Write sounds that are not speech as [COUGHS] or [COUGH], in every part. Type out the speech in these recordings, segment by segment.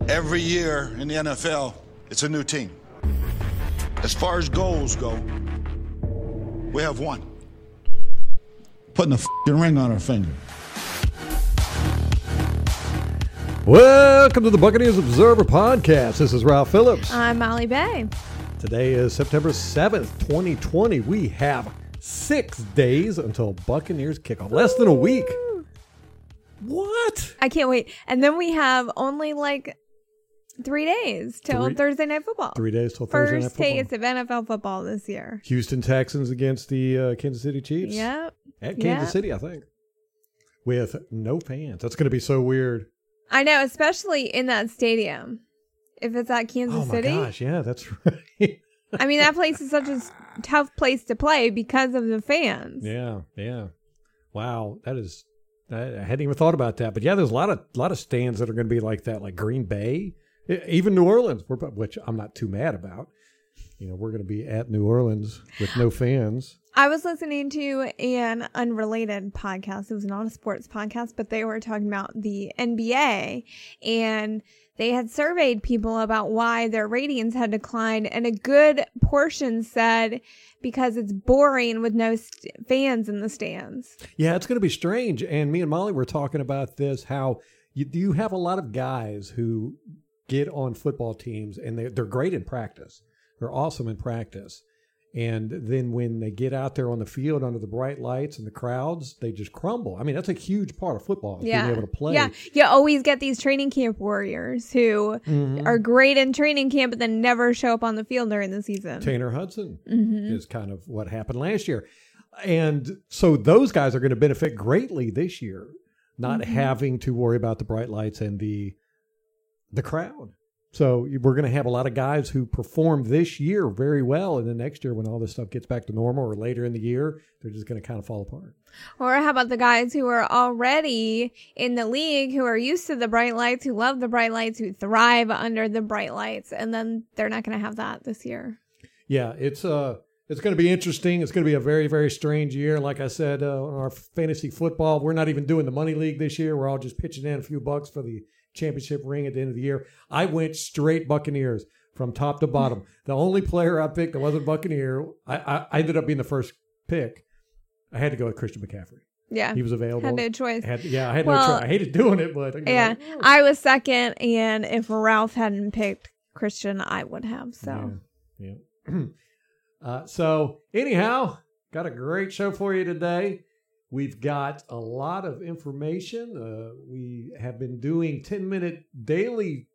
Every year in the NFL, it's a new team. As far as goals go, we have one. Putting a fing ring on our finger. Welcome to the Buccaneers Observer Podcast. This is Ralph Phillips. I'm Molly Bay. Today is September 7th, 2020. We have six days until Buccaneers kickoff. Less than a week. What? I can't wait. And then we have only like three days till Three- Thursday night football. Three days till Thursday night football. First taste of NFL football this year. Houston Texans against the uh, Kansas City Chiefs. Yep. At Kansas Yep. City, I think. With no fans. That's going to be so weird. I know, especially in that stadium. If it's at Kansas City. oh my City. gosh. Yeah, that's [LAUGHS] right. I mean, that place is such a tough place to play because of the fans. Yeah, yeah. Wow, that is. I hadn't even thought about that, but yeah, there's a lot of lot of stands that are going to be like that, like Green Bay, even New Orleans, we're- which I'm not too mad about. You know, we're going to be at New Orleans with no fans. I was listening to an unrelated podcast. It was not a sports podcast, but they were talking about the NBA and they had surveyed people about why their ratings had declined. And a good portion said because it's boring with no st- fans in the stands. Yeah, it's going to be strange. And me and Molly were talking about this. How you you have a lot of guys who get on football teams and they they're great in practice. They're awesome in practice. And then when they get out there on the field under the bright lights and the crowds, they just crumble. I mean, that's a huge part of football, Yeah. being able to play. Yeah. You always get these training camp warriors who Mhm. are great in training camp, but then never show up on the field during the season. Tanner Hudson Mhm. is kind of what happened last year. And so those guys are going to benefit greatly this year, not Mhm. having to worry about the bright lights and the the crowd. So we're going to have a lot of guys who perform this year very well, and then next year when all this stuff gets back to normal or later in the year, they're just going to kind of fall apart. Or how about the guys who are already in the league, who are used to the bright lights, who love the bright lights, who thrive under the bright lights, and then they're not going to have that this year. Yeah, it's uh it's going to be interesting. It's going to be a very very strange year. Like I said, uh, on our fantasy football, we're not even doing the money league this year. We're all just pitching in a few bucks for the championship ring at the end of the year. I went straight Buccaneers from top to bottom. the only player I picked that wasn't Buccaneer, I, I, I ended up being the first pick. I had to go with Christian McCaffrey. Yeah. He was available. Had no choice. Had- yeah, I had Well, no choice. I hated doing it, but Yeah. oh, I was second, and if Ralph hadn't picked Christian, I would have. So. Yeah. yeah. [CLEARS THROAT] uh, so, anyhow, got a great show for you today. We've got a lot of information. Uh, we have been doing 10 minute daily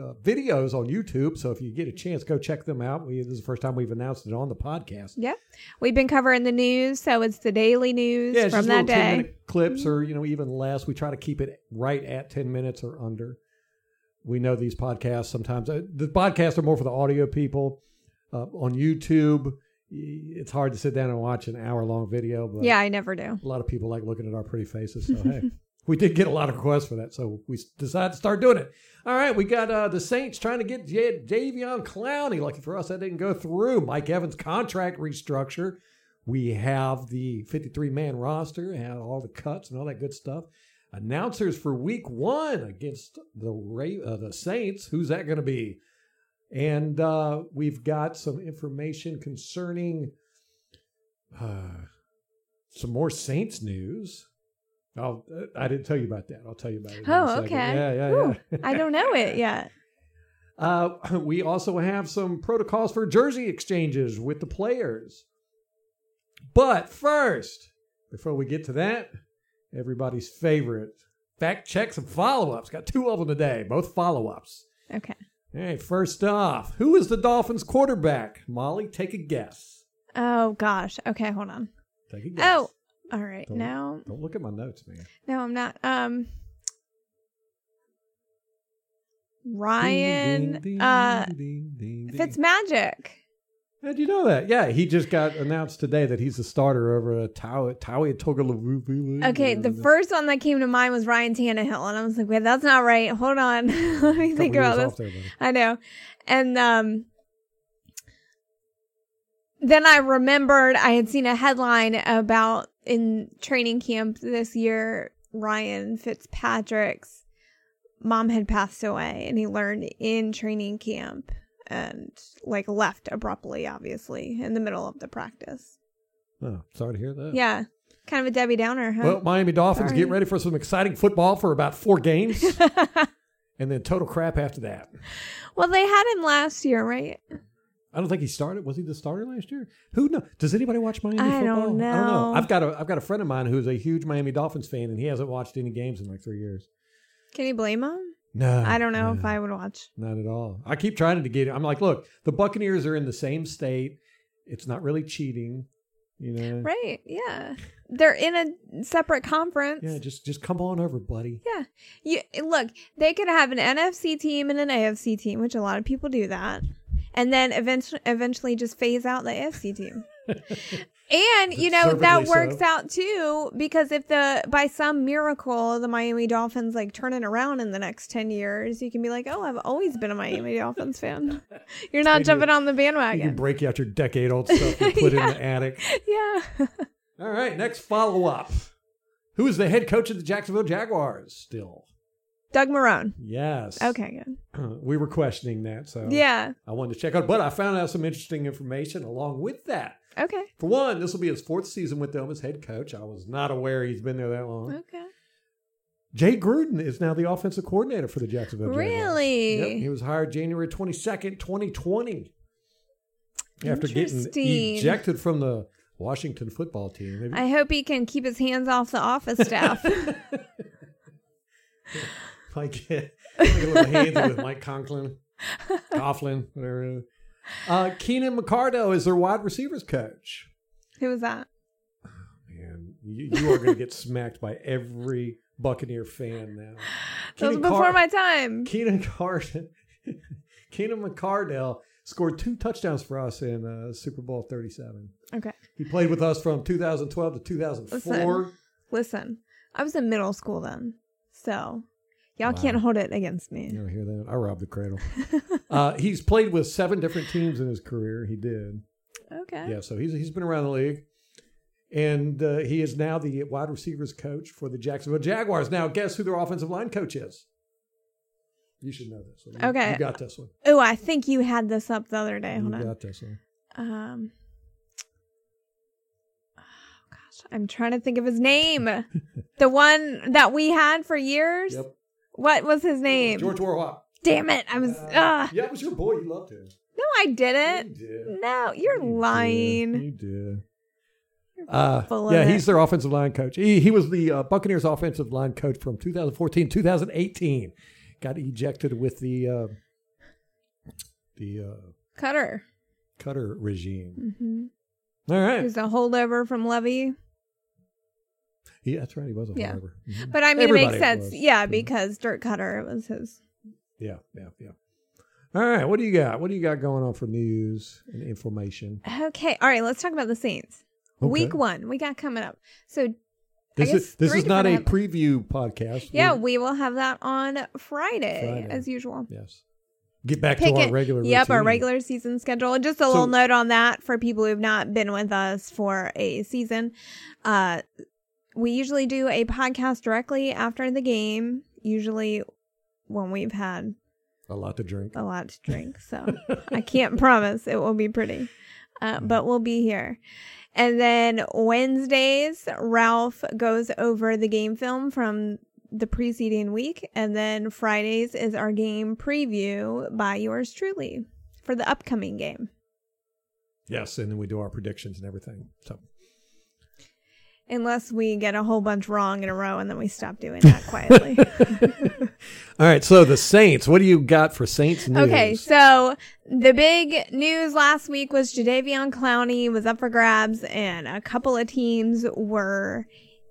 uh, videos on YouTube. So, if you get a chance, go check them out. We, this is the first time we've announced it on the podcast. Yeah. We've been covering the news, so it's the daily news Yeah, from that little 10 day. minute clips or, you know, even less. We try to keep it right at 10 minutes or under. We know these podcasts sometimes, uh, the podcasts are more for the audio people. Uh, on YouTube, it's hard to sit down and watch an hour long video, but Yeah, I never do. a lot of people like looking at our pretty faces. So, hey, [LAUGHS] we did get a lot of requests for that. So, we decided to start doing it. All right, we got uh, the Saints trying to get J- Javion Clowney. Lucky for us, that didn't go through. Mike Evans' contract restructure. We have the 53 man roster, and all the cuts and all that good stuff. Announcers for week one against the Ra- uh, the Saints. Who's that going to be? And uh, we've got some information concerning uh, some more Saints news. Oh, I didn't tell you about that. I'll tell you about it. Oh, okay. Yeah, yeah, Ooh, yeah. I don't know it [LAUGHS] yet. Uh, we also have some protocols for jersey exchanges with the players. But first, before we get to that, everybody's favorite fact checks and follow ups. Got two of them today, both follow ups. Okay. Hey, first off, who is the Dolphins quarterback? Molly, take a guess. Oh gosh. Okay, hold on. Take a guess. Oh, all right. Don't- No, Don't look at my notes, man. no, I'm not. Um, Ryan Ding, ding, uh ding, ding, ding, How'd you know that? Yeah, he just got announced today that he's the starter over a Taui Taui Togalavu. Okay, the first one that came to mind was Ryan Tannehill, and I was like, wait, that's not right. Hold on, [LAUGHS] let me think about this. There. I know. And um then I remembered I had seen a headline about in training camp this year Ryan Fitzpatrick's mom had passed away and he learned in training camp and like left abruptly, obviously, in the middle of the practice. Oh, sorry to hear that. Yeah. Kind of a Debbie Downer, huh? Well, Miami Dolphins Sorry. get ready for some exciting football for about four games, [LAUGHS] and then total crap after that. well, they had him last year, right? I don't think he started. Was he the starter last year? Who knows? Does anybody watch Miami I football? don't I don't know. know. I've got a I've got a friend of mine who's a huge Miami Dolphins fan, and he hasn't watched any games in like three years. Can you blame him? No, I don't know no, if I would watch. Not at all. I keep trying to get. it. I'm like, look, the Buccaneers are in the same state. It's not really cheating, you know. Right. Yeah. They're in a separate conference. Yeah, just just come on over, buddy. Yeah. You look, they could have an NFC team and an AFC team, which a lot of people do that. And then eventually eventually just phase out the AFC team. [LAUGHS] and you know that works so. out too because if the by some miracle the Miami Dolphins like turn it around in the next 10 years, you can be like, "Oh, I've always been a Miami Dolphins fan." [LAUGHS] [LAUGHS] You're not 10 jumping on the bandwagon. You can break out your decade old [LAUGHS] stuff and put it in the attic. yeah. All right, next follow up. Who is the head coach of the Jacksonville Jaguars still? Doug Marone. Yes. Okay, good. [CLEARS THROAT] we were questioning that, so Yeah. I wanted to check out. But I found out some interesting information along with that. Okay. For one, this will be his fourth season with them as head coach. I was not aware he's been there that long. Okay. Jay Gruden is now the offensive coordinator for the Jacksonville Jaguars. Really? Yep, he was hired January 22nd, 2020. After getting ejected from the Washington football team. Maybe- I hope he can keep his hands off the office staff. [LAUGHS] like, [LAUGHS] like a little handsy with Mike Conklin, [LAUGHS] Coughlin, whatever. [LAUGHS] Uh, Keenan McCardo is their wide receivers coach. Who was that? Man, you, you are going to get smacked by every Buccaneer fan now. That was before Car- my time. Keenan Card- [LAUGHS] Keenan McCardell scored two touchdowns for us in uh, Super Bowl 37. Okay. He played with us from 2012 to 2004. Listen, I was in middle school then. So y'all can't hold it against me. You don't hear that? I robbed the cradle. [LAUGHS] uh, he's played with seven different teams in his career. He did. Okay. Yeah, so he's he's been around the league, and uh, he is now the wide receivers coach for the Jacksonville Jaguars. Now, guess who their offensive line coach is? You should know this. one. You- Okay. you got this one. Oh, I think you had this up the other day. You Hold on. got this one. Um. Oh [SIGHS] gosh, I'm trying to think of his name. [LAUGHS] the one that we had for years. Yep. What was his name? George Warhop. Damn it! I was. Uh, ah. yeah, it was your boy. You loved him. No, I didn't. You did. No, you're You lying. did. You did. Uh, yeah, he's their offensive line coach. He, he was the uh, Buccaneers offensive line coach from 2014 2018. Got ejected with the uh, the uh, Koetter. Koetter regime. hmm All right. He's a holdover from Lovie. Yeah, that's right. He was a Yeah. Mhm. But I mean, Everybody it makes sense. was. Yeah, because Dirk Koetter was his. Yeah, yeah, yeah. All right. What do you got? What do you got going on for news and information? Okay. All right. Let's talk about the Saints. Okay. Week one, we got coming up. So, This is this is not a preview podcast. yeah, We're- we will have that on Friday, Friday. as usual. yes. Get back Pick to our it. regular. Yep, our regular season schedule. And just a So- little note on that for people who've not been with us for a season. Uh, we usually do a podcast directly after the game, usually when we've had A lot to drink. a lot to [LAUGHS] drink. So I can't promise it will be pretty, uh, but we'll be here. And then Wednesdays, Ralph goes over the game film from the preceding week. And then Fridays is our game preview by yours truly for the upcoming game. Yes, and then we do our predictions and everything. So Unless we get a whole bunch wrong in a row and then we stop doing that quietly. [LAUGHS] All right, so the Saints. What do you got for Saints news? Okay, so the big news last week was Jadeveon Clowney was up for grabs, and a couple of teams were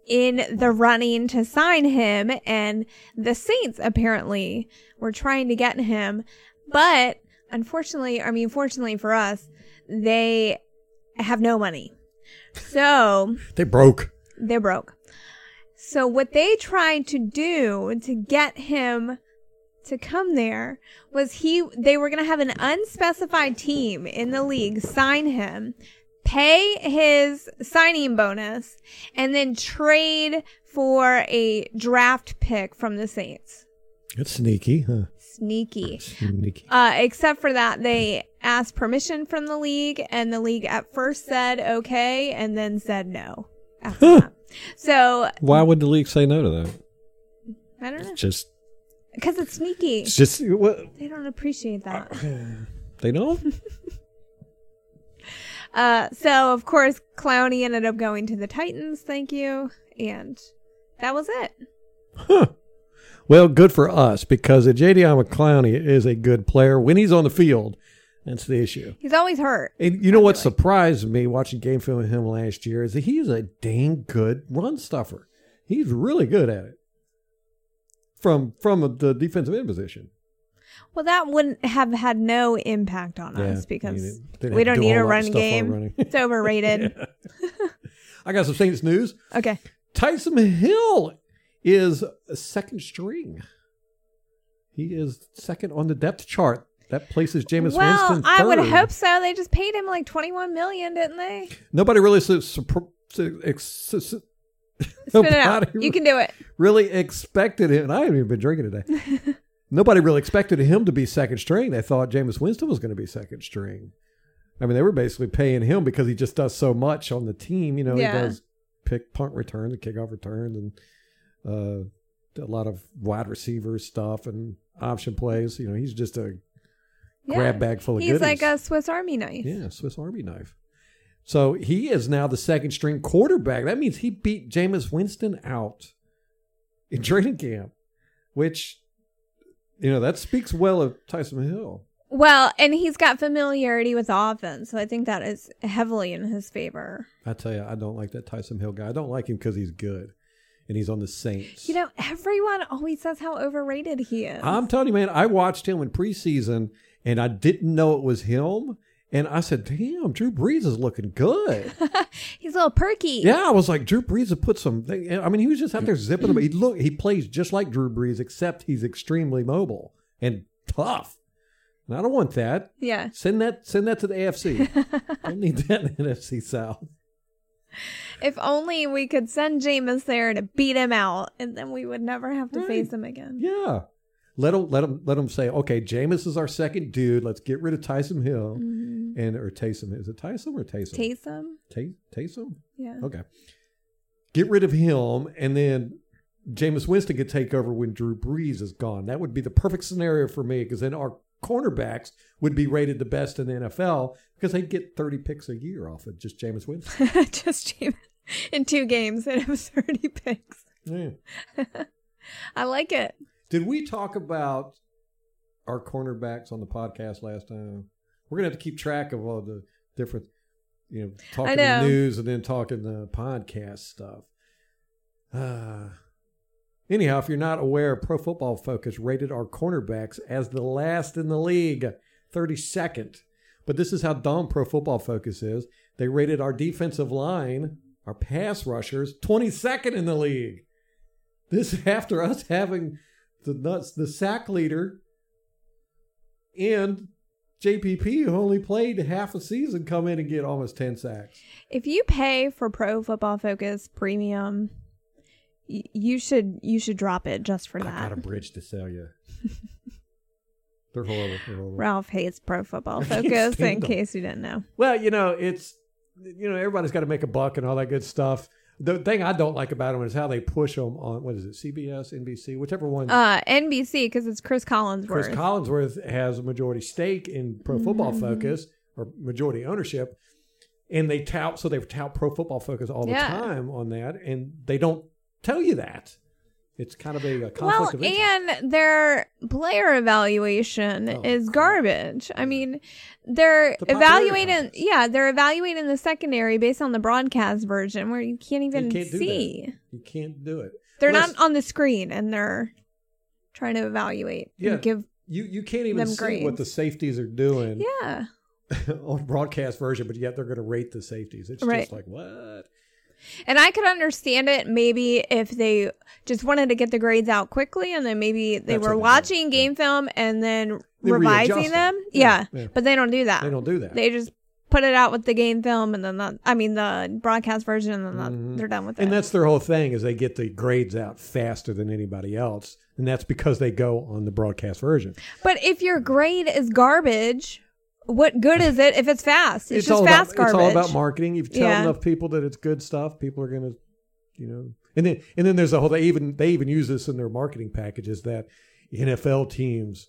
in the running to sign him, and the Saints apparently were trying to get him, but unfortunately, I mean, fortunately for us, they have no money. So they broke. they're broke. So what they tried to do to get him to come there was he they were going to have an unspecified team in the league sign him, pay his signing bonus and then trade for a draft pick from the Saints. It's sneaky, huh? Sneaky. Sneaky. Uh, except for that, they asked permission from the league, and the league at first said okay, and then said no. After that. So Why would the league say no to that? I don't know Just, because it's sneaky. it's just what They don't appreciate that. [SIGHS] they don't. [LAUGHS] Uh, so of course, Clowney ended up going to the Titans. Thank you, and that was it. Huh. Well, good for us because Jadion McClowney is a good player when he's on the field. That's the issue. He's always hurt. And you know what surprised me watching game film with him last year is that he's a dang good run stuffer. He's really good at it from from the defensive end position. Well, that wouldn't have had no impact on Yeah, us because we don't do need a run game. running. It's overrated. [LAUGHS] I got some Saints news. [LAUGHS] Okay. Tyson Hill is second string. He is second on the depth chart. That places Jameis well, Winston. I would hope so. They just paid him like twenty-one million, didn't they? Nobody really su- su- ex- su- Spit it out. You can do it. really expected him. And I haven't even been drinking today. [LAUGHS] Nobody really expected him to be second string. They thought Jameis Winston was going to be second string. I mean, they were basically paying him because he just does so much on the team. You know, Yeah. he does pick punt returns and kickoff returns and uh, a lot of wide receiver stuff and option plays. You know, he's just a Yeah. grab bag full of He's goodies. like a Swiss Army knife. Yeah, Swiss Army knife. So he is now the second string quarterback. That means he beat Jameis Winston out in training camp, which, you know, that speaks well of Tyson Hill. Well, and he's got familiarity with offense, so I think that is heavily in his favor. I tell you, I don't like that Tyson Hill guy. I don't like him because he's good and he's on the Saints. You know, everyone always says how overrated he is. I'm telling you, man, I watched him in preseason and I didn't know it was him. And I said, damn, Drew Brees is looking good. [LAUGHS] he's a little perky. Yeah, I was like Drew Brees have put some. I mean, he was just out there zipping them. He look, he plays just like Drew Brees, except he's extremely mobile and tough. And I don't want that. Yeah. Send that, send that to the AFC. I [LAUGHS] don't need that in the NFC South. If only we could send Jameis there to beat him out, and then we would never have to Right. face him again. Yeah, let him, let him, let him say, okay, Jameis is our second dude. Let's get rid of Tyson Hill mm-hmm. and or Taysom. Is it Tyson or Taysom? Taysom? Tay- Taysom. Yeah. Okay. Get rid of him, and then Jameis Winston could take over when Drew Brees is gone. That would be the perfect scenario for me because then our cornerbacks would be rated the best in the NFL because they'd get 30 picks a year off of just Jameis Winston. [LAUGHS] Just Jameis. In two games, and it was 30 picks. Yeah. [LAUGHS] I like it. Did we talk about our cornerbacks on the podcast last time? We're gonna have to keep track of all the different, you know, talking know. the news and then talking the podcast stuff. Uh, anyhow, if you're not aware, Pro Football Focus rated our cornerbacks as the last in the league, 32nd. But this is how dumb Pro Football Focus is. They rated our defensive line, our pass rushers, 22nd in the league. This [LAUGHS] after us having the nuts, the sack leader, and JPP, who only played half a season, come in and get almost 10 sacks. If you pay for Pro Football Focus Premium, y- you should you should drop it just for that. I that. got a bridge to sell you. [LAUGHS] They're horrible. They're horrible. Ralph hates Pro Football [LAUGHS] Focus. In case you didn't know, Well, you know, it's you know everybody's got to make a buck and all that good stuff. The thing I don't like about them is how they push them on what is it, CBS, NBC, whichever one. uh, NBC because it's Chris Collinsworth. Chris Collinsworth has a majority stake in Pro Football Mm-hmm. Focus or majority ownership, and they tout so they tout Pro Football Focus all the Yeah. time on that, and they don't tell you that. It's kind of a, a conflict well, of interest. and their player evaluation Oh, is garbage. I mean, they're The evaluating. Yeah, they're evaluating the secondary based on the broadcast version, where you can't even can't see. you can't do it. They're Unless- not on the screen, and they're trying to evaluate. Yeah. give You you can't even see what the safeties are doing yeah. [LAUGHS] on broadcast version, but yet they're going to rate the safeties. It's Right. just like what? And I could understand it maybe if they just wanted to get the grades out quickly and then maybe they That's were what they watching yeah. game film and then They revising readjust them. them. Yeah, Yeah, yeah. But they don't do that. They don't do that. They just put it out with the game film, and then the, I mean the broadcast version, and then that, they're done with it. Mm-hmm. And that's their whole thing is they get the grades out faster than anybody else, and that's because they go on the broadcast version. but if your grade is garbage, what good is it if it's fast? It's, just fast about, garbage. It's all about marketing. If you tell Yeah. enough people that it's good stuff, people are gonna, you know. And then and then there's a whole. They even they even use this in their marketing packages that NFL teams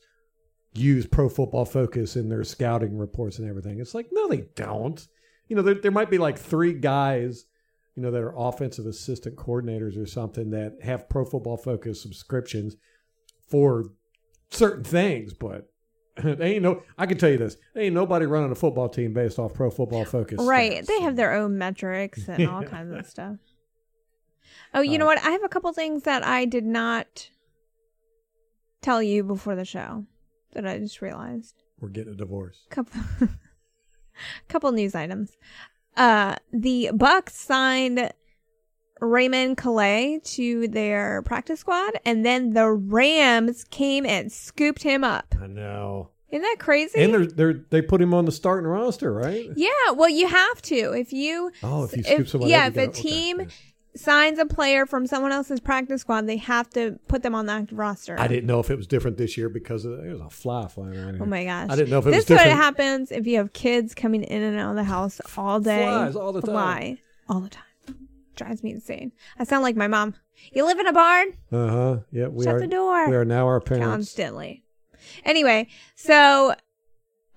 use Pro Football Focus in their scouting reports and everything. It's like no, they don't. You know, there there might be like three guys. You know, that are offensive assistant coordinators or something that have Pro Football Focus subscriptions for certain things, but [LAUGHS] ain't no. I can tell you this: ain't nobody running a football team based off Pro Football [LAUGHS] Focus. Right. stats. They have their own metrics and all kinds of [LAUGHS] stuff. Oh, you know what? I have a couple things that I did not tell you before the show that I just realized. We're getting a divorce. Couple couple news items. Uh the Bucs signed Raymond Calais to their practice squad and then the Rams came and scooped him up. I know. Isn't that crazy? And they're they're they put him on the starting roster, right? yeah, well you have to. If you Oh, if you If- scoop somebody, yeah, if you a gotta- okay, team signs a player from someone else's practice squad, they have to put them on the active roster. I didn't know if it was different this year because of, there was a fly flying around here. Oh my gosh! I didn't know if it this was is what different. happens if you have kids coming in and out of the house all day. Flies all the time. Fly all the time. Drives me insane. I sound like my mom. You live in a barn Uh huh. Yeah, we Shut are. the door. We are now our parents. constantly. Anyway, so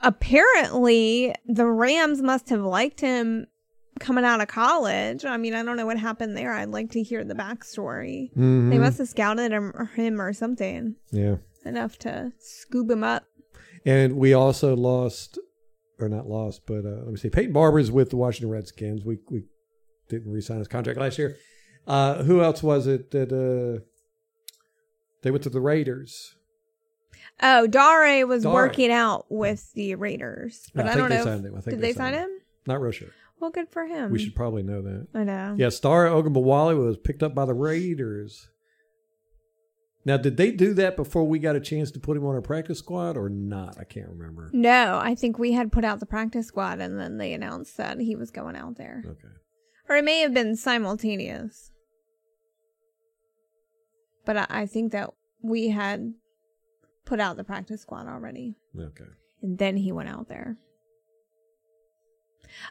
apparently the Rams must have liked him coming out of college. I mean, I don't know what happened there. I'd like to hear the backstory. Mhm. They must have scouted him or, him or something Yeah. enough to scoop him up. And we also lost, or not lost, but uh, let me see. Peyton Barber's with the Washington Redskins. We we didn't re-sign his contract last year. Uh, who else was it that uh, they went to the Raiders? Oh, Dare was Dare. working out with the Raiders, but No, I, don't know. if- signed him. I think did they they sign signed him? Not real sure. Well, good for him. We should probably know that. I know. Yeah, Dare Ogunbowale was picked up by the Raiders. Now, did they do that before we got a chance to put him on our practice squad or not? I can't remember. No, I think we had put out the practice squad, and then they announced that he was going out there, Okay. Or it may have been simultaneous. But I, I think that we had put out the practice squad already, Okay. and then he went out there.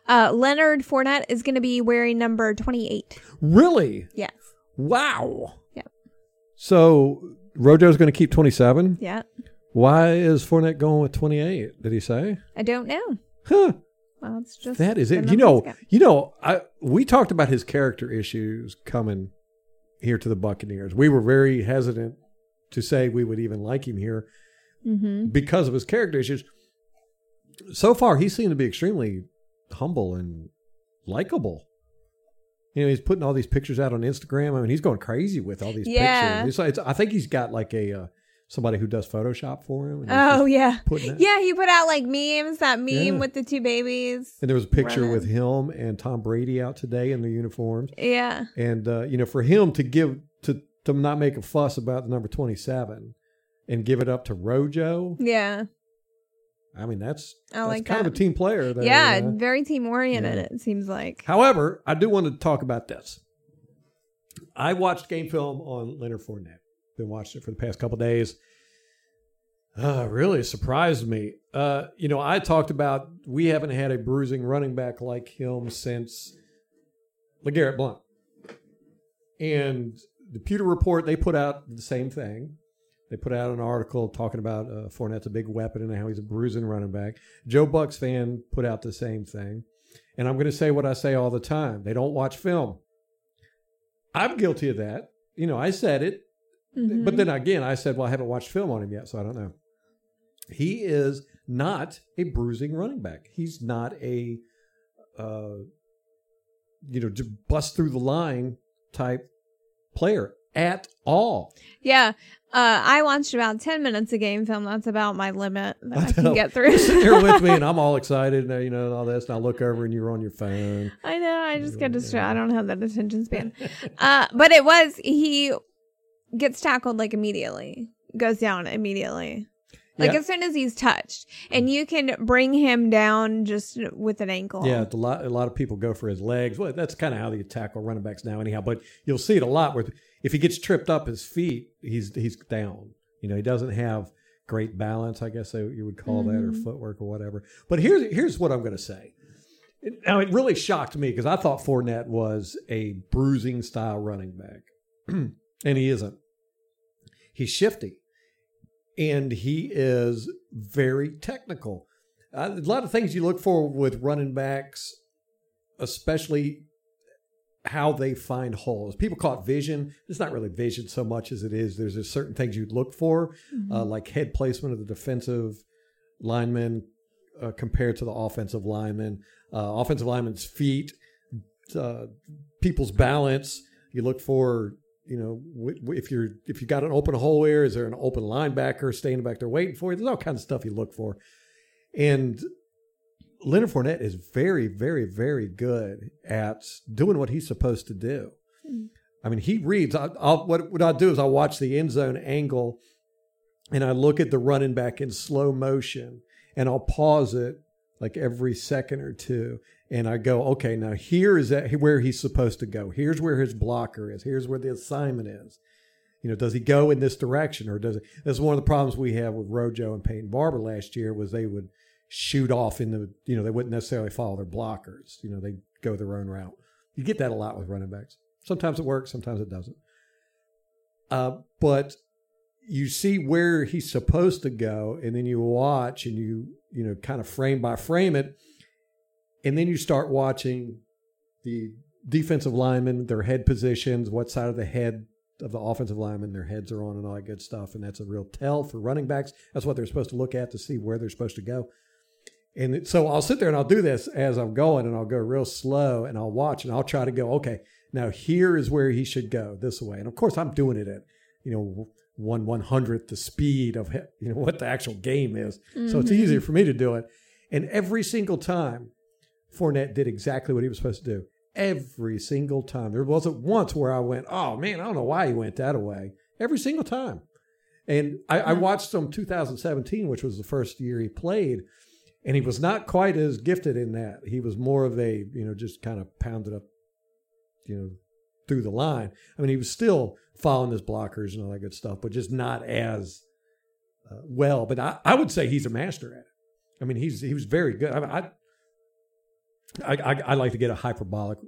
Uh, Leonard Fournette is going to be wearing number twenty-eight. Really? Yes. Wow. Yep. So Rojo's going to keep 27. Yeah. Why is Fournette going with 28? Did he say? I don't know. Huh. Well, it's just That is it. You know, go. you know, I we talked about his character issues coming here to the Buccaneers. We were very hesitant to say we would even like him here Mhm. because of his character issues. So far, he seemed to be extremely humble and likable. You know, he's putting all these pictures out on Instagram. I mean, he's going crazy with all these Yeah. pictures. It's, it's, I think he's got like a uh, somebody who does Photoshop for him. and Oh yeah, yeah. He put out like memes. That meme Yeah. with the two babies. And there was a picture Running. with him and Tom Brady out today in their uniforms. Yeah, And uh, you know, for him to give to to not make a fuss about the number twenty seven and give it up to Rojo, yeah, I mean that's I that's like kind that. of a team player. There, yeah. you know? Very team oriented. Yeah. It seems like. However, I do want to talk about this. I watched game film on Leonard Fournette. Been watching it for the past couple days. Uh, really surprised me. Uh, you know, I talked about we haven't had a bruising running back like him since LeGarrette Blunt. And the Pewter Report, they put out the same thing. They put out an article talking about uh, Fournette's a big weapon and how he's a bruising running back. Joe Bucs Fan put out the same thing. And I'm going to say what I say all the time. They don't watch film. I'm guilty of that. You know, I said it, Mhm. but then again, I said, well, I haven't watched film on him yet, so I don't know. He is not a bruising running back. He's not a, uh, you know, just bust through the line type player at all. yeah, uh, I watched about ten minutes of game film. That's about my limit that I, I can get [LAUGHS] through. You're with me, and [LAUGHS] I'm all excited, and, you know, and all this. And I look over, and you're on your phone. I know. I just get distracted. I don't have that attention span. [LAUGHS] uh, but it was he gets tackled like immediately, goes down immediately. Like Yeah. as soon as he's touched, mm. and you can bring him down just with an ankle. Yeah, a lot, a lot of people go for his legs. Well, that's kind of how they tackle running backs now, anyhow. But you'll see it a lot where if he gets tripped up his feet, he's he's down. You know, he doesn't have great balance, I guess you would call that, or mm-hmm. footwork or whatever. But here's here's what I'm going to say. Now, it really shocked me because I thought Fournette was a bruising style running back, [CLEARS THROAT] and he isn't. He's shifty, and he is very technical. Uh, a lot of things you look for with running backs, especially how they find holes. People call it vision. It's not really vision so much as it is there's just certain things you look for, uh, like head placement of the defensive lineman uh, compared to the offensive lineman, uh, offensive lineman's feet, uh, people's balance. You look for you know if you're if you got an open hole here, is there an open linebacker standing back there waiting for you? There's all kinds of stuff you look for, and Leonard Fournette is very, very, very good at doing what he's supposed to do. Hmm. I mean, he reads. I, I'll, what what I do is I watch the end zone angle, and I look at the running back in slow motion, and I'll pause it like every second or two, and I go, okay, now here is that where he's supposed to go. Here's where his blocker is. Here's where the assignment is. You know, does he go in this direction or does it? That's one of the problems we have with Rojo and Peyton Barber last year was they would shoot off in the, you know, they wouldn't necessarily follow their blockers. You know, they go their own route. You get that a lot with running backs. Sometimes it works, sometimes it doesn't. Uh, but you see where he's supposed to go, and then you watch and you, you know, kind of frame by frame it, and then you start watching the defensive linemen, their head positions, what side of the head of the offensive linemen their heads are on, and all that good stuff. And that's a real tell for running backs. That's what they're supposed to look at to see where they're supposed to go. And so I'll sit there and I'll do this as I'm going, and I'll go real slow, and I'll watch, and I'll try to go, okay, now here is where he should go this way. And of course, I'm doing it at, you know, one one hundredth the speed of [LAUGHS] you know what the actual game is. So it's mm-hmm. easier for me to do it. And every single time, Fournette did exactly what he was supposed to do. Every single time. There wasn't once where I went, oh man, I don't know why he went that way. Every single time. And I, I watched him 2017, which was the first year he played, and he was not quite as gifted in that. He was more of a, you know, just kind of pounded up, you know, through the line. I mean, he was still following his blockers and all that good stuff, but just not as uh, well. But I, I would say he's a master at it. I mean, he's he was very good. I, mean, I I, I, I like to get a hyperbolic,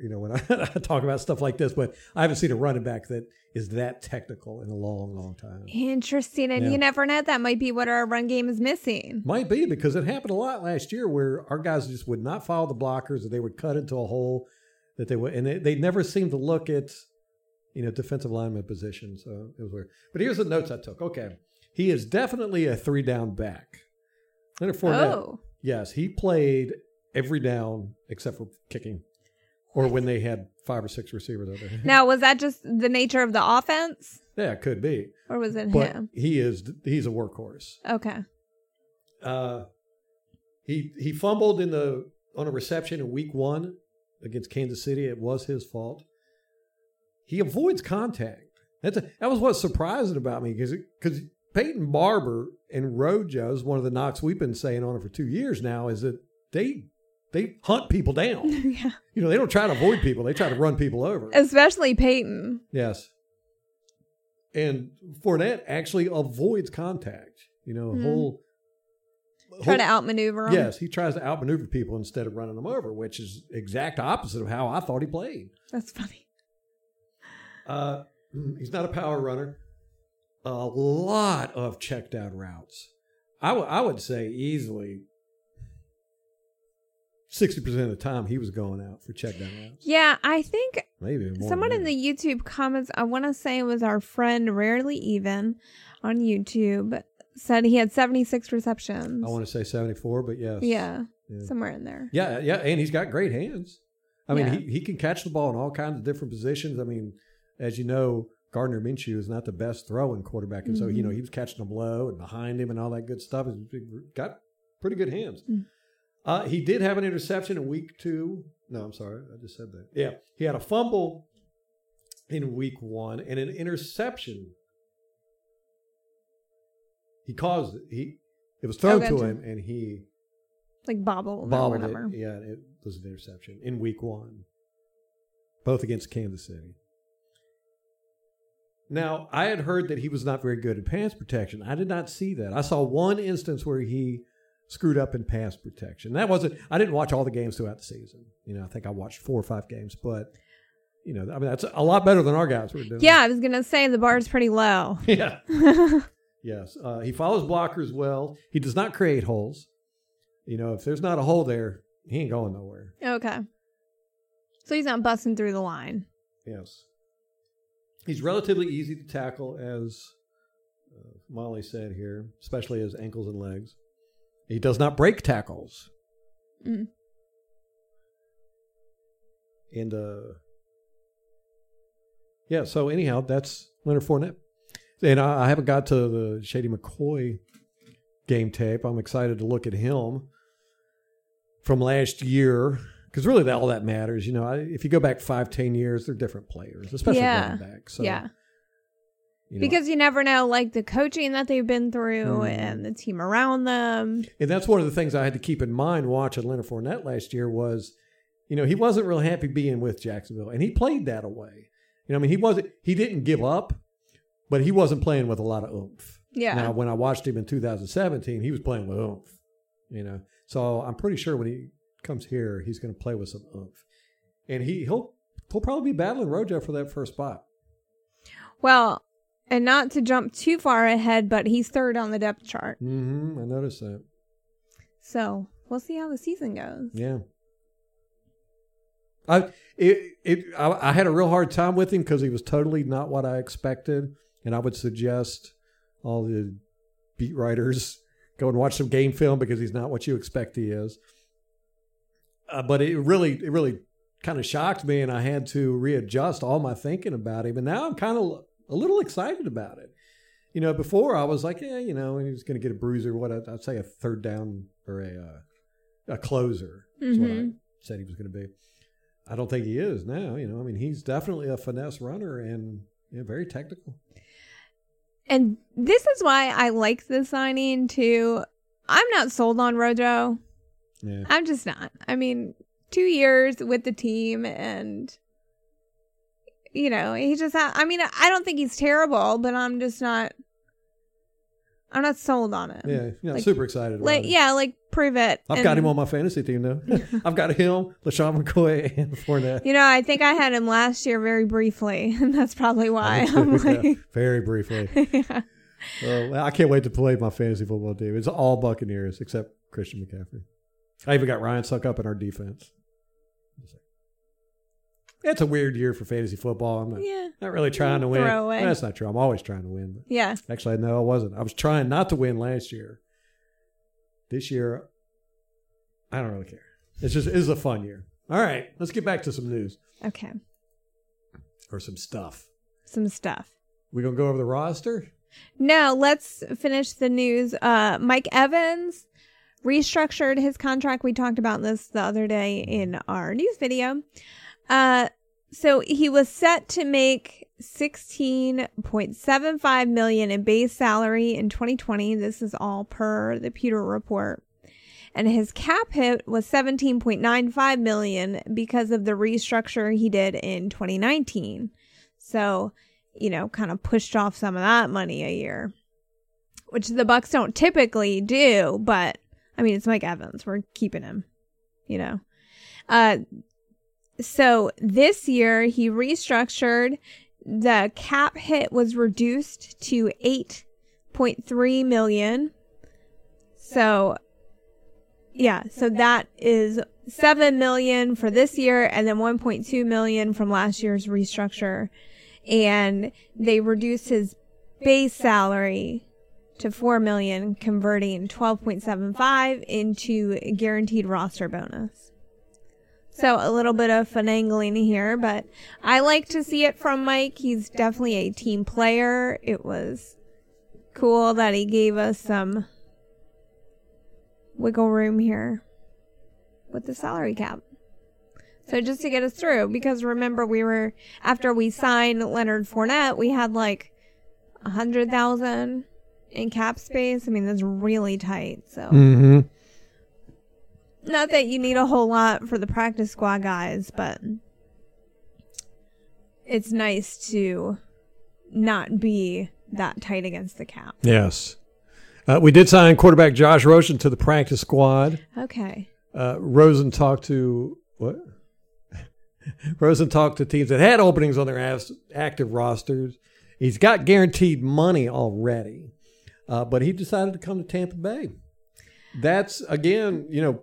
you know, when I, [LAUGHS] I talk about stuff like this, but I haven't seen a running back that is that technical in a long, long time. Interesting. And Yeah. you never know. That might be what our run game is missing. Might be because it happened a lot last year where our guys just would not follow the blockers, that they would cut into a hole that they would, and they, they never seemed to look at, you know, defensive lineman position. So it was weird. But here's the notes I took. Okay. He is definitely a three down back. Leonard Fournette, Oh. yes, he played every down except for kicking or when they had five or six receivers over there. Now, was that just the nature of the offense yeah, it could be. or was it But him? he is he's a workhorse. Okay. Uh, he he fumbled in the on a reception in week one against Kansas City. It was his fault. He avoids contact. That's a, that was what's surprising about me because because Peyton Barber and Rojo is one of the knocks we've been saying on it for two years now is that they they hunt people down. [LAUGHS] yeah. you know they don't try to avoid people; they try to run people over. Especially Peyton. Yes. And Fournette actually avoids contact. You know, Hmm. whole Try whole- to outmaneuver him. Yes, he tries to outmaneuver people instead of running them over, which is exact opposite of how I thought he played. That's funny. Uh, [CLEARS THROAT] he's not a power runner. A lot of checked out routes. I would I would say easily sixty percent of the time he was going out for check down routes. Yeah, I think Maybe someone in the YouTube comments, I want to say it was our friend Rarely Even on YouTube, said he had 76 receptions. I want to say seventy four, but yes. yeah, Yeah. somewhere in there. Yeah, yeah, and he's got great hands. I mean, Yeah. he, he can catch the ball in all kinds of different positions. I mean, as you know, Gardner Minshew is not the best throwing quarterback, and so you know he was catching them low and behind him and all that good stuff. He's got pretty good hands. Mm. Uh, he did have an interception in week two. No, I'm sorry, I just said that. Yeah, he had a fumble in week one and an interception he caused it. He it was thrown Oh, to gotcha. him, and he Like bobbled, or whatever. it. Yeah, it was an interception in week one, both against Kansas City. Now, I had heard that he was not very good at pass protection. I did not see that. I saw one instance where he screwed up in pass protection. That wasn't. I didn't watch all the games throughout the season. You know, I think I watched four or five games, but you know, I mean, that's a lot better than our guys were doing. Yeah, I was gonna say the bar is pretty low. [LAUGHS] Yeah. [LAUGHS] yes. Uh, he follows blockers well. He does not create holes. You know, if there's not a hole there, he ain't going nowhere. Okay. So he's not busting through the line. Yes. He's relatively easy to tackle, as uh, Molly said here, especially his ankles and legs. He does not break tackles. Mm. And, uh, yeah, so anyhow, that's Leonard Fournette. And I, I haven't got to the Shady McCoy game tape. I'm excited to look at him from last year because really that, all that matters. You know, I, if you go back five, ten years, they're different players, especially Yeah. running back. So, yeah. You know, Because you never know, like the coaching that they've been through Mhm. and the team around them. And that's one of the things I had to keep in mind watching Leonard Fournette last year was, you know, he wasn't real happy being with Jacksonville, and he played that away. You know, I mean, he wasn't, he didn't give up, but he wasn't playing with a lot of oomph. Yeah. Now, when I watched him in 2017, he was playing with oomph. You know, so I'm pretty sure when he comes here, he's going to play with some oomph, and he he'll he'll probably be battling Rojo for that first spot. Well, and not to jump too far ahead, but he's third on the depth chart. Mm-hmm. I noticed that. So we'll see how the season goes. Yeah. I it, it I, I had a real hard time with him because he was totally not what I expected, and I would suggest all the beat writers go and watch some game film because he's not what you expect he is. Uh, but it really it really kind of shocked me, and I had to readjust all my thinking about him, and now I'm kind of a little excited about it. You know, before I was like, yeah, you know, he was going to get a bruiser. What I'd, I'd say a third down or a uh, a closer is what I Mhm. said he was going to be. I don't think he is now. You know, I mean, he's definitely a finesse runner and yeah, very technical. And this is why I like the signing too. I'm not sold on Rojo. Yeah, I'm just not. I mean, two years with the team and you know, he just ha- I mean, I don't think he's terrible, but I'm just not I'm not sold on him. yeah, yeah. Like- super excited. About Like him. yeah, like prove it. I've And, got him on my fantasy team though. [LAUGHS] I've got him, LeSean McCoy, and Fournette. You know, I think I had him last year very briefly, [LAUGHS] and that's probably why I'm yeah, [LAUGHS] very briefly. yeah. Well, I can't wait to play my fantasy football team. It's all Buccaneers except Christian McCaffrey. I even got Ryan Succop in our defense. It's a weird year for fantasy football. I'm not, Yeah. not really trying to win. Throwaway. That's not true. I'm always trying to win. Yeah. actually, no, I wasn't. I was trying not to win last year. This year, I don't really care. It's just it's a fun year. All right, let's get back to some news Okay. or some stuff. Some stuff. We gonna go over the roster? No, let's finish the news. Uh, Mike Evans restructured his contract. We talked about this the other day in our news video. Uh, so he was set to make 16.75 million in base salary in 2020. This is all per the Pewter Report. And his cap hit was 17.95 million because of the restructure he did in 2019. So, you know, kind of pushed off some of that money a year, which the Bucs don't typically do. But I mean, it's Mike Evans. We're keeping him, you know. Uh, so this year he restructured. The cap hit was reduced to 8.3 million. So yeah, so that is 7 million for this year and then 1.2 million from last year's restructure. And they reduced his base salary to 4 million, converting 12.75 into guaranteed roster bonus. So a little bit of finagling here, but I like to see it from Mike. He's definitely a team player. It was cool that he gave us some wiggle room here with the salary cap. So just to get us through, because remember we were after we signed Leonard Fournette, we had like a hundred thousand in cap space. I mean, that's really tight. So, Mm-hmm. Not that you need a whole lot for the practice squad guys, but it's nice to not be that tight against the cap. Yes. Uh, we did sign quarterback Josh Rosen to the practice squad. Okay. Uh, Rosen talked to what? [LAUGHS] Rosen talked to teams that had openings on their active rosters. He's got guaranteed money already, uh, but he decided to come to Tampa Bay. That's again, you know,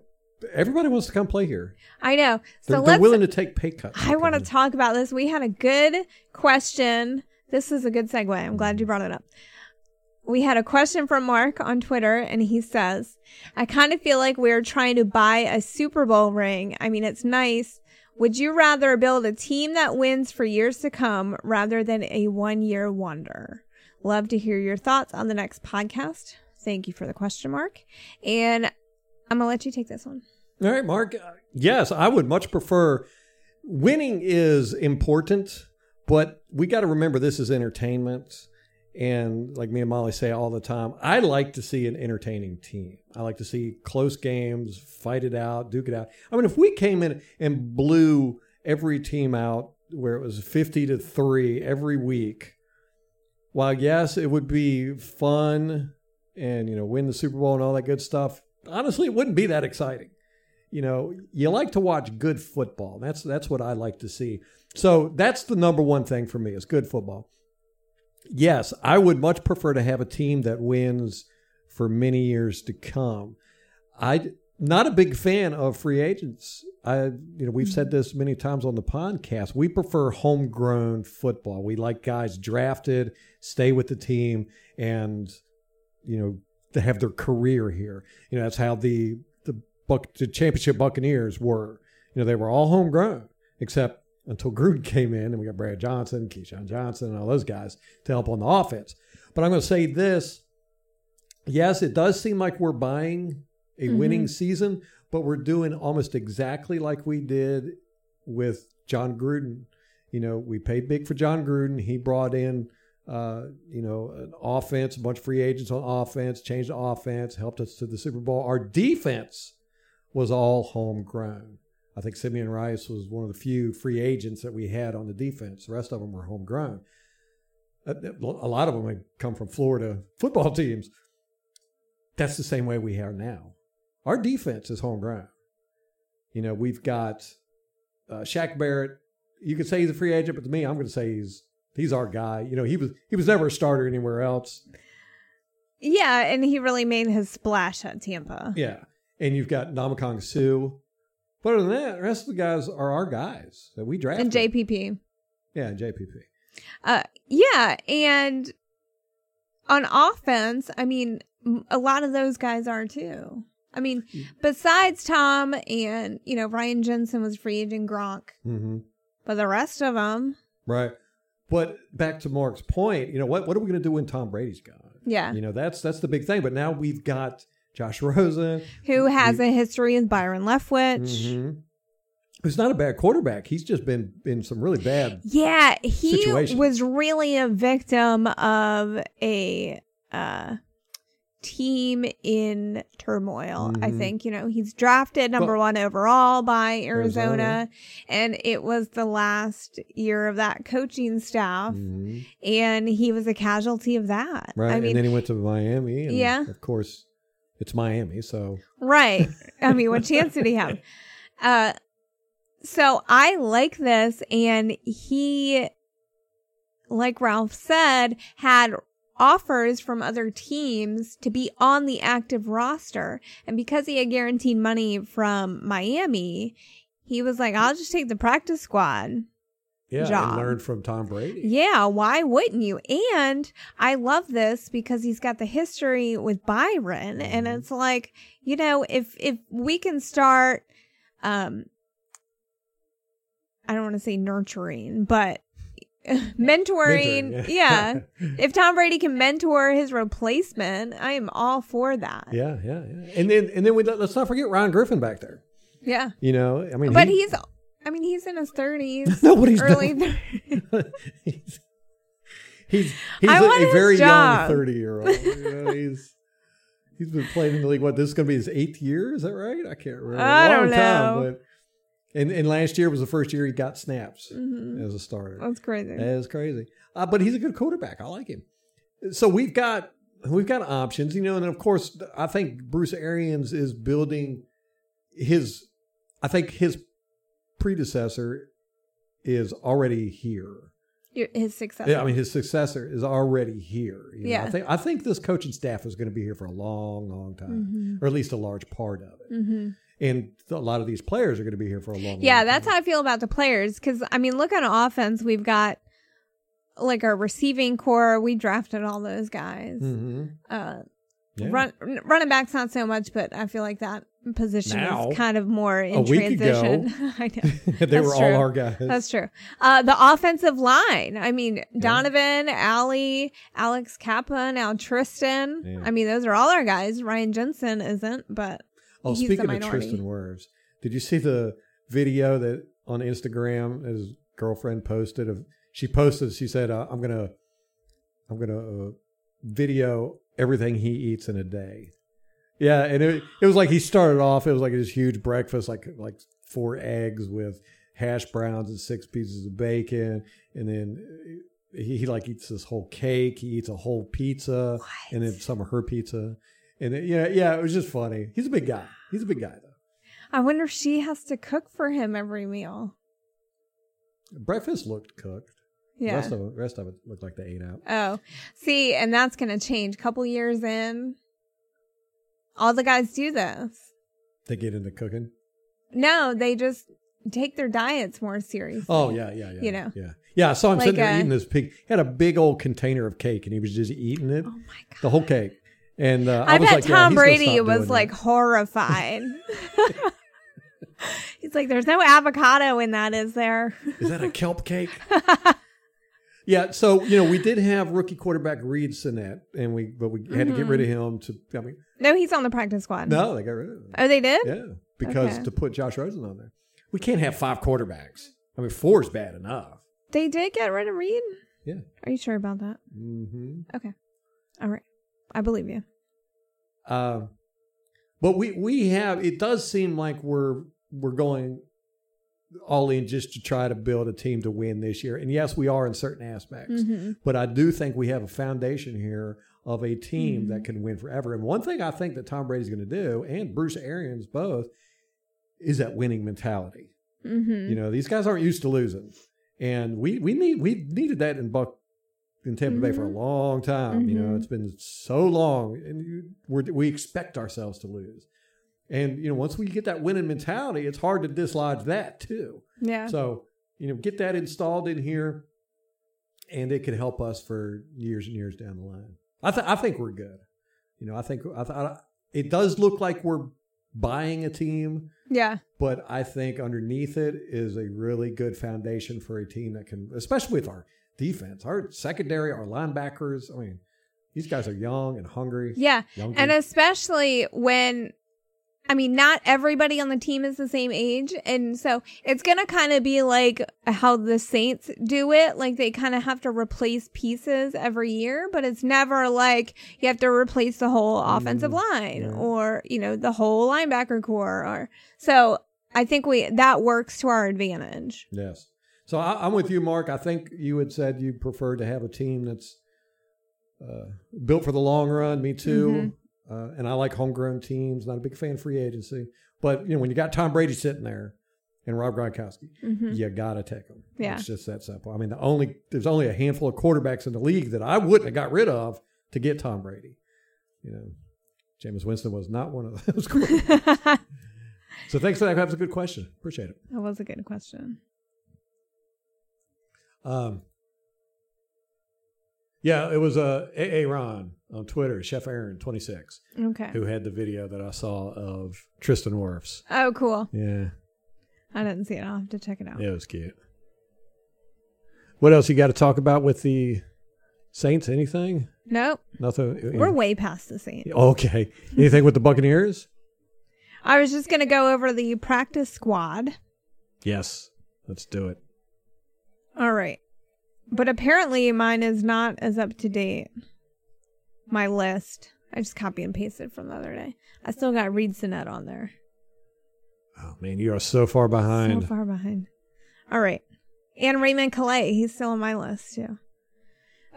everybody wants to come play here. I know. So They're, they're willing to take pay cuts. I want to talk about this. We had a good question. This is a good segue. I'm glad you brought it up. We had a question from Mark on Twitter, and he says, I kind of feel like we're trying to buy a Super Bowl ring. I mean, it's nice. Would you rather build a team that wins for years to come rather than a one year wonder? Love to hear your thoughts on the next podcast. Thank you for the question mark. And I'm going to let you take this one. All right, Mark. Uh, Yes, I would much prefer. Winning is important, but we got to remember this is entertainment. And like me and Molly say all the time, I like to see an entertaining team. I like to see close games, fight it out, duke it out. I mean, if we came in and blew every team out where it was 50 to 3 every week, while yes, it would be fun and, you know, win the Super Bowl and all that good stuff, honestly, it wouldn't be that exciting you know you like to watch good football. That's that's what i like to see. So that's the number one thing for me is good football. Yes i would much prefer to have a team that wins for many years to come. I not a big fan of free agents. I you know we've said this many times on the podcast. We prefer homegrown football. We like guys drafted stay with the team and you know to have their career here. You know that's how the the Buck, the championship Buccaneers were. You know, they were all homegrown, except until Gruden [LAUGHS] came in and we got Brad Johnson, Keyshawn Johnson, and all those guys to help on the offense. But I'm going to say this yes, it does seem like we're buying a winning season, but we're doing almost exactly like we did with Jon Gruden. You know, we paid big for Jon Gruden. He brought in, uh, you know, an offense, a bunch of free agents on offense, changed the offense, helped us to the Super Bowl. Our defense was all homegrown. I think Simeon Rice was one of the few free agents that we had on the defense. The rest of them were homegrown. Uh, A lot of them had come from Florida [LAUGHS] football teams. That's the same way we are now. Our defense is homegrown. You know, we've got uh, Shaq Barrett. You could say he's a free agent, but to me, I'm going to say he's he's our guy. You know, he was he was never a starter anywhere else. Yeah, and he really made his splash at Tampa. Yeah, and you've got Ndamukong Suh. But other than that, the rest of the guys are our guys that we drafted. And JPP. Yeah, and JPP. Uh, yeah, and on offense, I mean, a lot of those guys are too. I mean, besides Tom and you know Ryan Jensen was free agent Gronk, Mm-hmm. but the rest of them, Right. But back to Mark's point, you know what? What are we going to do when Tom Brady's gone? yeah, You know that's that's the big thing. But now we've got Josh Rosen, who has a history with Byron Leftwich. mhm, who's not a bad quarterback. He's just been in some really bad. Yeah, he Situation. was really a victim of a uh, team in turmoil. I Mhm. think you know he's drafted number one overall by Arizona, Arizona. and it was the last year of that coaching staff, Mhm. and he was a casualty of that. Right. I mean, and then he went to Miami. And Yeah. Of course, it's Miami. So Right. I mean, what chance did he have? [LAUGHS] Uh, so I like this. And he, like Ralph said, had offers from other teams to be on the active roster. And because he had guaranteed money from Miami, he was like, I'll just take the practice squad. Yeah, Job. and learned from Tom Brady. Yeah, why wouldn't you? And I love this because he's got the history with Byron and Mhm. it's like, you know, if if we can start um I don't want to say nurturing, but [LAUGHS] mentoring, Mentoring, yeah. [LAUGHS] if Tom Brady can mentor his replacement, I am all for that. yeah, yeah, yeah. And then and then we let's not forget Ron Griffin back there. Yeah. You know, I mean, But he- he's I mean, he's in his 30s. no, what he's early. 30s. [LAUGHS] he's, he's he's a, a very young thirty year old. You know, he's he's been playing in the league. What this is going to be his eighth year? Is that right? I can't remember. I long don't know. time, but and and last year was the first year he got snaps Mhm. as a starter. That's crazy. That is crazy. Uh, but he's a good quarterback. I like him. So we've got we've got options, you know, and of course I think Bruce Arians is building his I think his predecessor is already here. Your- His success. Yeah, I mean his successor is already here. you know. Yeah. I think I think this coaching staff is going to be here for a long, long time. Or at least a large part of it. hmm And a lot of these players are going to be here for a long Yeah, long that's time. how I feel about the players. Because I mean, look on offense. We've got like our receiving corps. We drafted all those guys. Mhm. Uh, Yeah. Run running backs not so much, but I feel like that position Now. is kind of more in A week ago. transition. [LAUGHS] [LAUGHS] I know. [LAUGHS] they That's were true. all our guys. That's true. Uh, the offensive line. I mean, Donovan, Ali, Alex Cappa, now Tristan. Yeah. I mean, those are all our guys. Ryan Jensen isn't, but Oh, he's the speaking of minority. Tristan Wirfs, did you see the video that on Instagram his girlfriend posted of? She posted. She said, uh, "I'm gonna, I'm gonna uh, video everything he eats in a day." Yeah, and it it was like he started off. It was like this huge breakfast, like like four eggs with hash browns and six pieces of bacon, and then he, he like eats this whole cake. He eats a whole pizza, and then some of her pizza. And it, yeah, yeah, it was just funny. He's a big guy. He's a big guy though. I wonder if she has to cook for him every meal. Breakfast looked cooked. Yeah. Rest of it, rest of it looked like they ate out. Oh, see, and that's going to change. A couple years in, all the guys do this. They get into cooking. No, they just take their diets more seriously. Oh yeah, yeah, yeah. You know. yeah, yeah. I saw him Like, sitting there uh, eating this pig. He had a big old container of cake, and he was just eating it, Oh my god. the whole cake. And uh, I, I, was bet like, Tom gonna Brady was like that. horrified. [LAUGHS] [LAUGHS] He's like, "There's no avocado in that, is there?" "Is that a [LAUGHS] kelp cake?" yeah. So you know, we did have rookie quarterback Reid Sinnett, and we but we had to get Mm-hmm. rid of him. To I mean, No, he's on the practice squad. no, they got rid of him. Oh, they did. Yeah, because Okay. to put Josh Rosen on there, we can't have five quarterbacks. I mean, four is bad enough. They did get rid of Reid. Yeah. Are you sure about that? hmm Okay. All right. I believe you. Uh, but we we have. It does seem like we're we're going all in just to try to build a team to win this year. And yes, we are in certain aspects. Mhm. But I do think we have a foundation here of a team Mm-hmm. that can win forever. And one thing I think that Tom Brady's going to do, and Bruce Arians both, is that winning mentality. Mhm. You know, these guys aren't used to losing, and we we need we needed that in Buck in Tampa Bay for a long time. You know, Mhm. it's been so long, and we're, we expect ourselves to lose. And you know, once we get that winning mentality, it's hard to dislodge that too. Yeah. So you know, get that installed in here, and it can help us for years and years down the line. I th- I think we're good. You know, I think I th- I, it does look like we're buying a team yeah. but I think underneath it is a really good foundation for a team that can, especially with our defense, our secondary, our linebackers. I mean, these guys are young and hungry. Yeah. Younger. And especially when, I mean, not everybody on the team is the same age. And so it's going to kind of be like how the Saints do it. Like they kind of have to replace pieces every year, but it's never like you have to replace the whole offensive line right. or, you know, the whole linebacker corps or so I think we, that works to our advantage. yes. So I, I'm with you, Mark. I think you had said you prefer to have a team that's uh, built for the long run. Me too. Uh, and I like homegrown teams. Not a big fan of free agency, but you know when you got Tom Brady sitting there and Rob Gronkowski, you gotta take them. Yeah. It's just that simple. I mean, the only there's only a handful of quarterbacks in the league that I wouldn't have got rid of to get Tom Brady. You know, Jameis Winston was not one of [LAUGHS] those. quarterbacks. [LAUGHS] so thanks for that. That was a good question. Appreciate it. That was a good question. Um, yeah, it was uh, A. Ron on Twitter, Chef Aaron twenty six, Okay. who had the video that I saw of Tristan Wirfs. Oh, cool. Yeah, I didn't see it. I'll have to check it out. yeah, it was cute. What else you got to talk about with the Saints? Anything? Nope. Nothing. We're way past the Saints. Okay. [LAUGHS] Anything with the Buccaneers? I was just going to go over the practice squad. Yes. Let's do it. All right. But apparently mine is not as up to date. My list. I just copy and pasted from the other day. I still got Reid Sinnett on there. Oh man, you are so far behind. So far behind. All right. And Raymond Calais, he's still on my list too.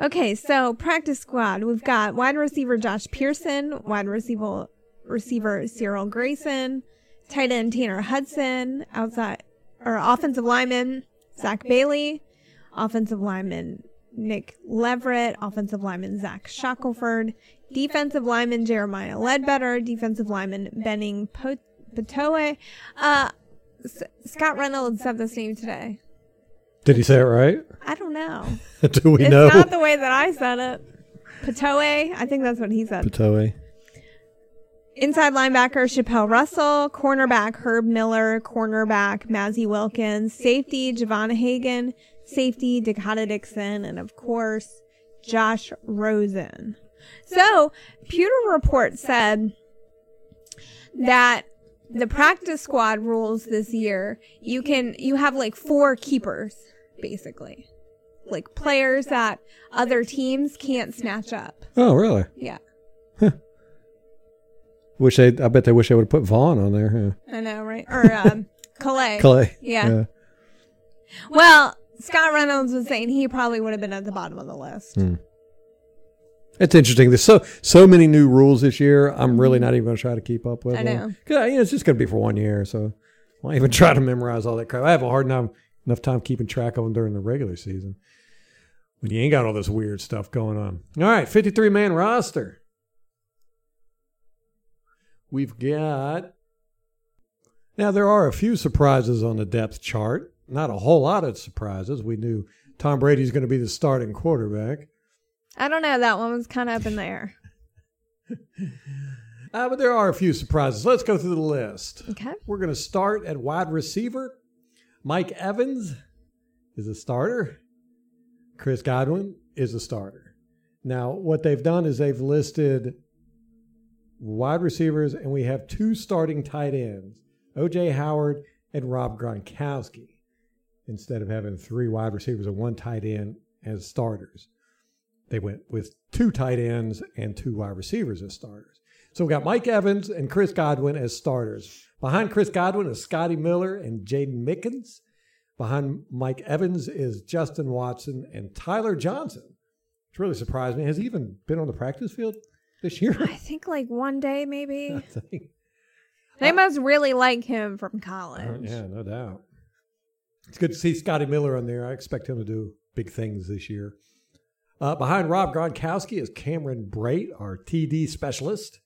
Okay, so practice squad. We've got wide receiver Josh Pearson, wide receiver receiver Cyril Grayson, tight end Tanner Hudson, outside or offensive lineman Zach Bailey, offensive lineman Nick Leverett, offensive lineman Zach Shackelford, defensive lineman Jeremiah Ledbetter, defensive lineman Benning Patoe. Uh, S- Scott Reynolds said this name today. Did he say it right? I don't know. [LAUGHS] Do we it's know? It's not the way that I said it. Patoe, I think that's what he said. Patoe. Inside linebacker Chappelle Russell, cornerback Herb Miller, cornerback Mazzy Wilkins, safety Javon Hagan, safety Dakota Dixon, and of course Josh Rosen. So, Pewter Report said that the practice squad rules this year, you can you have like four keepers basically. Like players that other teams can't snatch up. Oh, really? Yeah. Wish they. I bet they wish they would have put Vaughn on there. I know, right? Or um [LAUGHS] Calais. Clay. Yeah. Well, Scott Reynolds was saying he probably would have been at the bottom of the list. Hmm. It's interesting. There's so so many new rules this year. I'm really not even going to try to keep up with. I them. know. 'Cause, you know, it's just going to be for one year, so I won't even [LAUGHS] try to memorize all that crap. I have a hard enough enough time keeping track of them during the regular season when you ain't got all this weird stuff going on. All right, 53 man roster. We've got now there are a few surprises on the depth chart. Not a whole lot of surprises. We knew Tom Brady's going to be the starting quarterback. I don't know. That one was kind of up in the air. [LAUGHS] Uh, but there are a few surprises. Let's go through the list. Okay. We're going to start at wide receiver. Mike Evans is a starter. Chris Godwin is a starter. Now, what they've done is they've listed wide receivers, and we have two starting tight ends OJ Howard and Rob Gronkowski, instead of having three wide receivers and one tight end as starters. They went with two tight ends and two wide receivers as starters. So we got Mike Evans and Chris Godwin as starters. Behind Chris Godwin is Scotty Miller and Jaydon Mickens. Behind Mike Evans is Justin Watson and Tyler Johnson. Which really surprised me. Has he even been on the practice field this year? I think like one day maybe. [LAUGHS] They must really like him from college. yeah, no doubt. It's good to see Scotty Miller on there. I expect him to do big things this year. Uh, behind Rob Gronkowski is Cameron Brate, our TD specialist.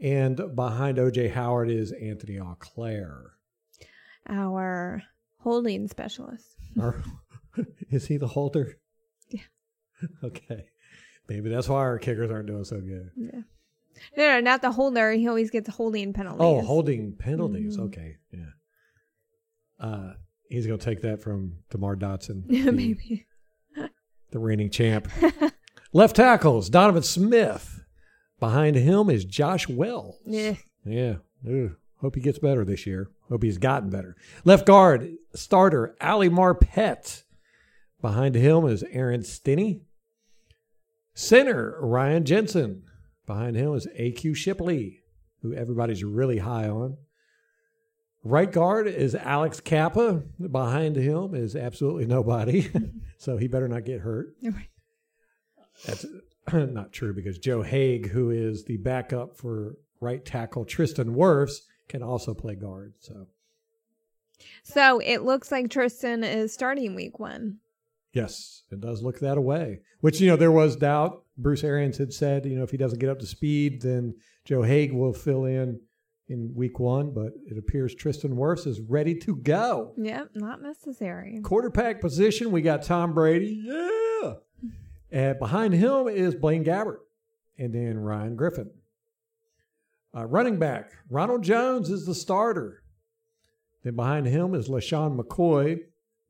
And behind OJ Howard is Anthony Auclair. Our holding specialist. Or- [LAUGHS] is he the holder? Yeah. [LAUGHS] Okay. Maybe that's why our kickers aren't doing so good. Yeah. No, no, not the holder. He always gets holding penalties. Oh, holding penalties. Mhm. Okay. Yeah. Uh, he's going to take that from DeMar Dotson. [LAUGHS] the- maybe. the reigning champ. Left tackles, Donovan Smith. Behind him is Josh Wells. Yeah. Yeah. Ooh, hope he gets better this year. Hope he's gotten better. Left guard, starter, Ali Marpet. Behind him is Aaron Stinnie. Center, Ryan Jensen. Behind him is AQ Shipley, who everybody's really high on. Right guard is Alex Cappa. Behind him is absolutely nobody. [LAUGHS] so he better not get hurt. That's [CLEARS THROAT] not true because Joe Haeg, who is the backup for right tackle Tristan Wirfs, can also play guard. So So it looks like Tristan is starting week one. yes, it does look that way. Which you know there was doubt. Bruce Arians had said, you know, if he doesn't get up to speed, then Joe Haeg will fill in in week one. But it appears Tristan Wirfs is ready to go. Yep, not necessary. Quarterback position, we got Tom Brady. Yeah. And behind him is Blaine Gabbert and then Ryan Griffin. Uh, running back, Ronald Jones is the starter. Then behind him is LeSean McCoy.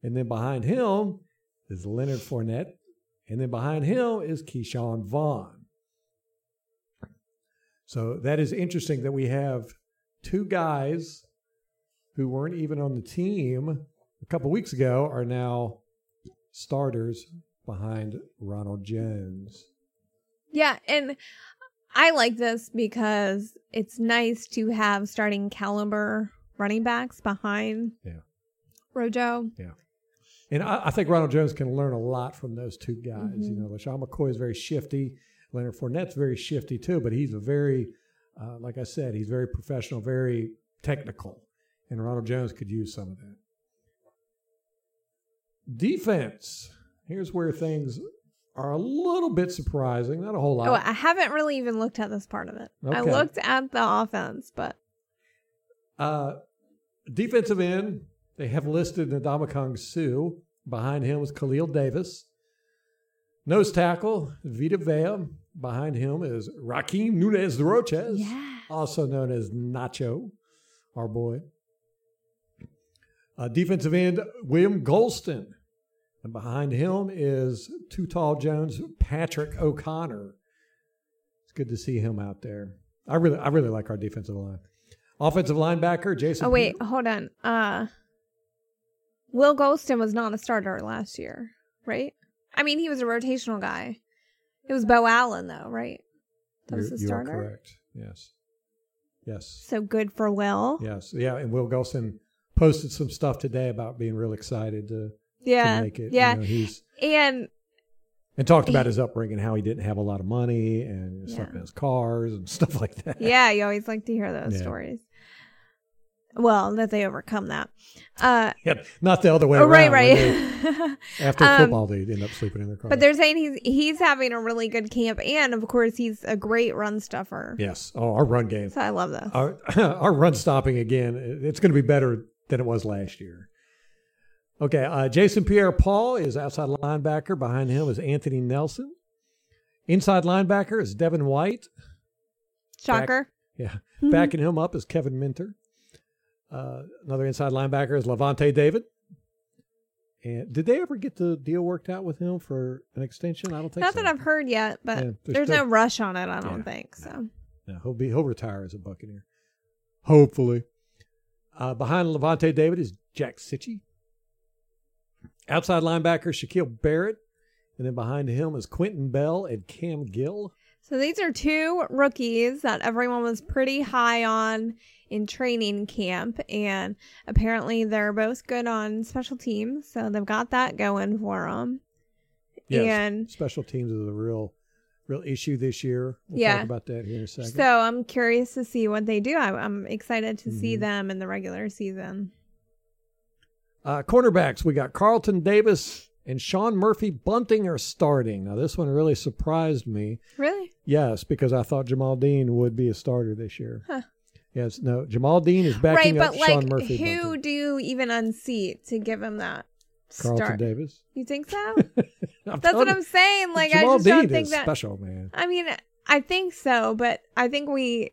And then behind him is Leonard Fournette. And then behind him is Ke'Shawn Vaughn. So that is interesting that we have two guys who weren't even on the team a couple weeks ago are now starters behind Ronald Jones. Yeah, and I like this because it's nice to have starting caliber running backs behind Yeah. Rojo. Yeah. And I, I think Ronald Jones can learn a lot from those two guys. You Mhm. know, LeSean McCoy is very shifty. Leonard Fournette's very shifty too, but he's a very, uh, like I said, he's very professional, very technical. And Ronald Jones could use some of that. Defense. Here's where things are a little bit surprising. Not a whole lot. Oh, I haven't really even looked at this part of it. I looked at the offense, but Uh, defensive end, they have listed Ndamukong Suh. Behind him is Khalil Davis. Nose tackle, Vita Vea. Behind him is Rakeem Nunez Roches, yeah. also known as Nacho, our boy. Uh, defensive end, William Gholston. And behind him is Too Tall Jones, Patrick O'Connor. It's good to see him out there. I really, I really like our defensive line. Offensive linebacker, Jason. Oh wait, Pierre- hold on. Uh Will Gholston was not a starter last year, right? I mean, he was a rotational guy. It was Beau Allen though, right? That was the starter. correct. Yes. Yes. So good for Will. Yes. Yeah. And Will Gholston posted some stuff today about being real excited to, Yeah. to make it. yeah. You know, he's And and talked about his upbringing, how he didn't have a lot of money and Yeah. slept in his cars and [LAUGHS] stuff like that. yeah, you always like to hear those Yeah. stories. Well, that they overcome that. Uh Yeah, Not the other way oh, around. right, right. they- [LAUGHS] after Um, football, they end up sleeping in their car. but they're saying he's he's having a really good camp and of course he's a great run stuffer. yes. Oh, our run game. So I love this. Our, [COUGHS] our run stopping again, it's going to be better than it was last year. Okay, uh, Jason Pierre Paul is outside linebacker. Behind him is Anthony Nelson. Inside linebacker is Devin White. Shocker. Yeah, backing him up is Kevin Minter. Uh, another inside linebacker is Lavonte David. And did they ever get the deal worked out with him for an extension? I don't think Not so. that I've heard yet, but Yeah, there's there's no rush on it, I don't Yeah, think. So No, he'll be he'll retire as a Buccaneer, hopefully. Uh, behind Lavonte David is Jack Cichy. Outside linebacker Shaquille Barrett, and then behind him is Quinton Bell and Cam Gill. So these are two rookies that everyone was pretty high on in training camp, and apparently they're both good on special teams, so they've got that going for them. Yes, And special teams is a real real issue this year. We'll Yeah. talk about that here in a second. so I'm curious to see what they do. I, I'm excited to see Mhm. them in the regular season. Uh, cornerbacks, we got Carlton Davis and Sean Murphy Bunting are starting. Now, this one really surprised me. Really? Yes, because I thought Jamel Dean would be a starter this year. Huh. Yes, no, Jamel Dean is Right, backing up Sean Murphy. Right, but Sean like, Murphy. who Bunting. do you even unseat to give him that Carlton start? Davis. You think so? [LAUGHS] That's what I'm saying. Like, Jamal I just Dean don't think is that. special, man. I mean, I think so, but I think we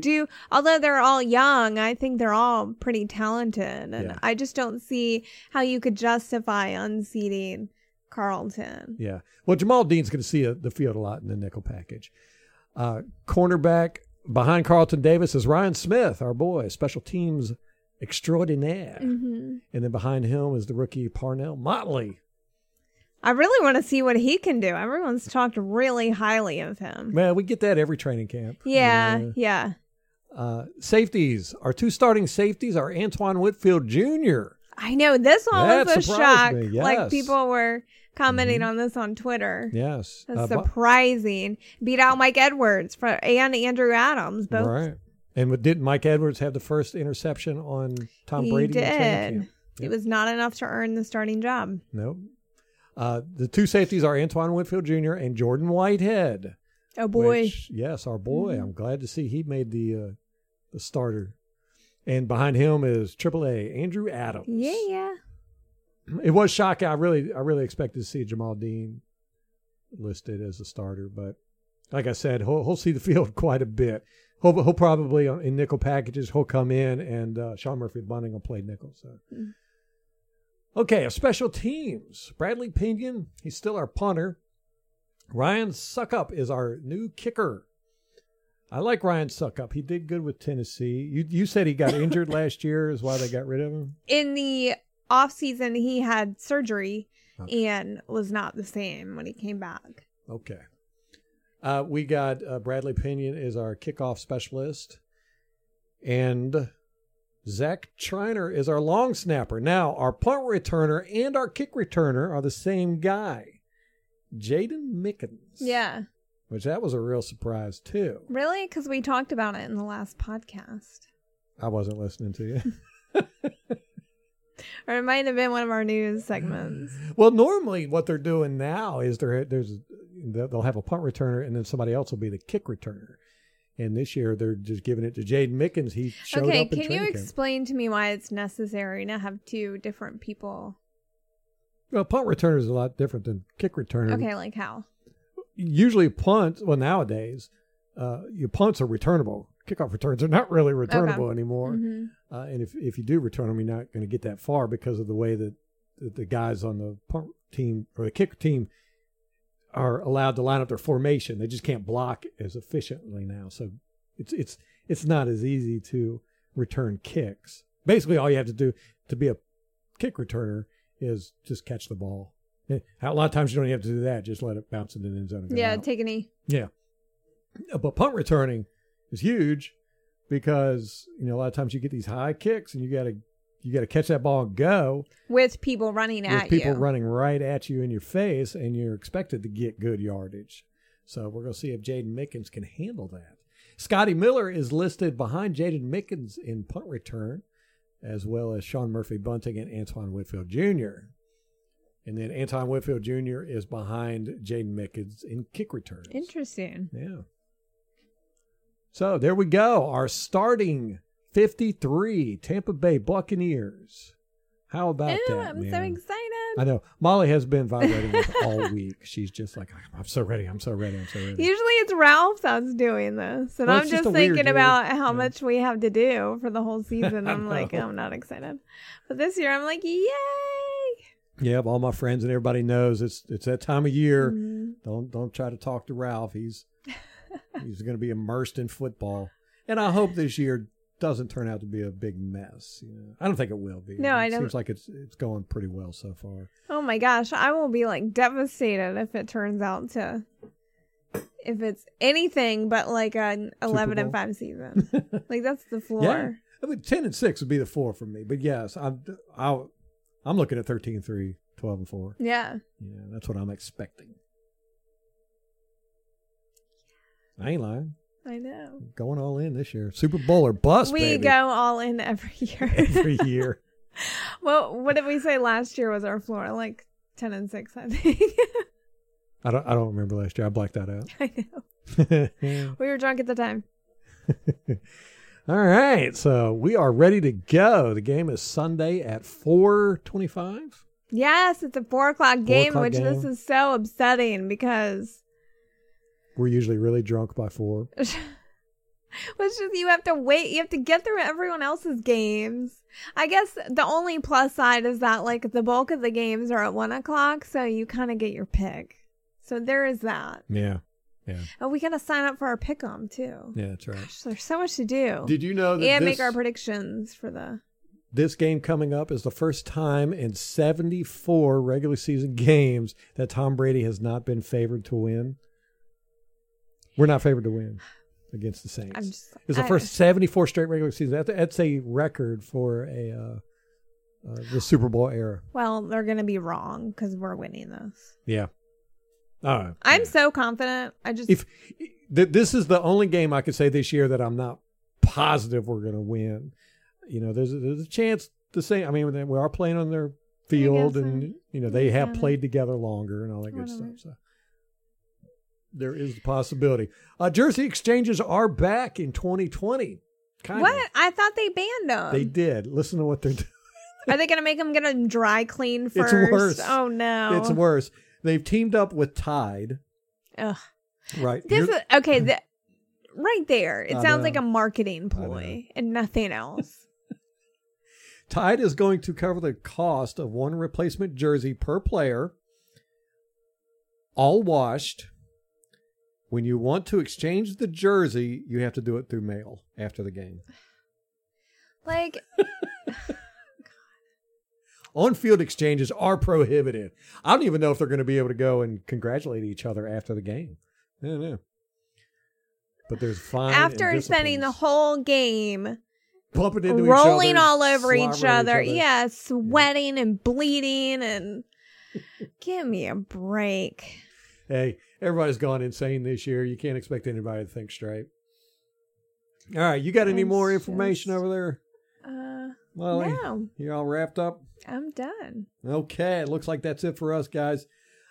do. Although they're all young, I think they're all pretty talented, and Yeah. I just don't see how you could justify unseating Carlton. Yeah. Well, Jamel Dean's going to see a, the field a lot in the nickel package. Uh, cornerback behind Carlton Davis is Ryan Smith, our boy, special teams extraordinaire. hmm And then behind him is the rookie Parnell Motley. I really want to see what he can do. Everyone's talked really highly of him. Man, we get that every training camp. Yeah, yeah. Uh, safeties. Our two starting safeties are Antoine Winfield Jr. I know this one That was a shock. me, Like people were commenting Mhm. on this on Twitter. Yes. That's Uh, surprising. Beat out Mike Edwards for and Andrew Adams. Both right. And didn't Mike Edwards have the first interception on Tom he Brady? training did. camp? It was not enough to earn the starting job. No. Uh, the two safeties are Antoine Winfield Jr. and Jordan Whitehead. Oh boy. which- yes, our boy. Mhm. I'm glad to see he made the uh, the starter. And behind him is AAA Andrew Adams. yeah, yeah. It was shocking. I really, I really expected to see Jamel Dean listed as a starter, but like I said, he'll, he'll see the [LAUGHS] field quite a bit. He'll, he'll probably uh, in nickel packages. He'll come in, and uh, Sean Murphy Bunting will play nickel. So, Mm. Okay, a special teams. Bradley Pinion, he's still our punter. Ryan Succop is our new kicker. I like Ryan Succop. He did good with Tennessee. You you said he got injured [LAUGHS] last year, is why they got rid of him. In the off season, he had surgery and was not the same when he came back. Okay. Uh, we got uh, Bradley Pinion is our kickoff specialist, and Zach Triner is our long snapper. Now, our punt returner and our kick returner are the same guy, Jaydon Mickens. Yeah. Which that was a real surprise too. Really? Because we talked about it in the last podcast. I wasn't listening to you. [LAUGHS] Or it might have been one of our news segments. well, normally what they're doing now is there there's they'll have a punt returner and then somebody else will be the kick returner. And this year they're just giving it to Jaydon Mickens. He showed okay, up in can you camp. explain to me why it's necessary to have two different people? Well, punt returner is a lot different than kick returner. Okay, like how? Usually punts. well nowadays, uh, your punts are returnable. Kickoff returns are not really returnable anymore. Mhm. Uh, and if if you do return them, you're not going to get that far because of the way that, that the guys on the punt team or the kick team are allowed to line up their formation. They just can't block as efficiently now. So it's it's it's not as easy to return kicks. Basically, all you have to do to be a kick returner is just catch the ball. Eh, A lot of times you don't even have to do that. Just let it bounce in the end zone. Yeah, out. take a knee. Yeah. Uh, But punt returning is huge because, you know, a lot of times you get these high kicks and you gotta you gotta catch that ball and go With people running with at people you. People running right at you in your face and you're expected to get good yardage. So we're gonna see if Jaydon Mickens can handle that. Scotty Miller is listed behind Jaydon Mickens in punt return, as well as Sean Murphy Bunting and Antoine Winfield Jr. And then Antoine Winfield Jr. is behind Jaydon Mickens in kick returns. Interesting. Yeah. So there we go. Our starting 53 Tampa Bay Buccaneers. How about Ew, that? I'm so man? excited. I know. Molly has been vibrating all [LAUGHS] week. She's just like, I'm so ready. I'm so ready. I'm so ready. Usually it's Ralph that's doing this. And Well, I'm just, just thinking about how Yeah. much we have to do for the whole season. [LAUGHS] I'm like. I'm not excited. But this year I'm like, yay. Yeah, all my friends and everybody knows it's it's that time of year. Mhm. Don't don't try to talk to Ralph. He's [LAUGHS] he's going to be immersed in football, and I hope this year doesn't turn out to be a big mess. You know, I don't think it will be. No, it I don't- Seems like it's it's going pretty well so far. Oh my gosh, I will be like devastated if it turns out to if it's anything but like an 11 and 5 season. [LAUGHS] like that's the floor. Yeah, I mean, ten and six would be the four for me. But yes, I'm I, I'm looking at 13 3, 12 and four. Yeah. Yeah, that's what I'm expecting. I ain't lying. I know. Going all in this year. Super Bowl or bust, we baby. go all in every [LAUGHS] year. every year. [LAUGHS] well, what did we say last year was our floor? Like 10 and 6, I think. I don't. I don't remember last year. I blacked that out. [LAUGHS] I know. We were drunk at the time. All right, so we are ready to go. The game is Sunday at four twenty-five. Yes, it's a 4 o'clock game, o'clock which this is so upsetting because We're usually really drunk by four. [LAUGHS] It's just you have to wait. You have to get through everyone else's games. I guess the only plus side is that like the bulk of the games are at one o'clock, so you kind of get your pick. So there is that. Yeah, yeah, Oh, we gotta sign up for our pick 'em too. yeah. That's right. Gosh, there's so much to do. Did you know that and this, make our predictions for the. this game coming up is the first time in seventy-four regular season [LAUGHS] games that Tom Brady has not been favored to win? We're not favored to win against the Saints. I'm just. It's the I- first 74 straight regular season. That's, that's a record for a uh, uh, the Super Bowl era. Well, they're gonna be wrong because we're winning this. Yeah. All right. I'm so confident. I just. if th- this is the only game I could say this year that I'm not positive we're going to win. You know, there's a, there's a chance the same. I mean, we are playing on their field, and so. you know they have Yeah. played together longer and all that good stuff. So there is the possibility. Uh, jersey exchanges are back in 2020. Kind what? of. I thought they banned them. They did. Listen to what they're doing. Are they gonna make them get them dry clean first? It's worse. Oh no! It's worse. They've teamed up with Tide. Ugh. Right. This is okay. The, right there, it I sounds know. like a marketing ploy and nothing else. [LAUGHS] [LAUGHS] Tide is going to cover the cost of one replacement jersey per player, all washed. When you want to exchange the jersey, you have to do it through mail after the game. [SIGHS] like [LAUGHS] on field exchanges are prohibited. I don't even know if they're going to be able to go and congratulate each other after the game. I don't know. But there's fine. After spending the whole game bumping into rolling each other, all over each other. each Yeah, sweating and bleeding and [LAUGHS] give me a break. Hey, everybody's gone insane this year. You can't expect anybody to think straight. All right, you got any It's more information just- over there? Uh Molly, no, you all wrapped up? I'm done. Okay, it looks like that's it for us, guys.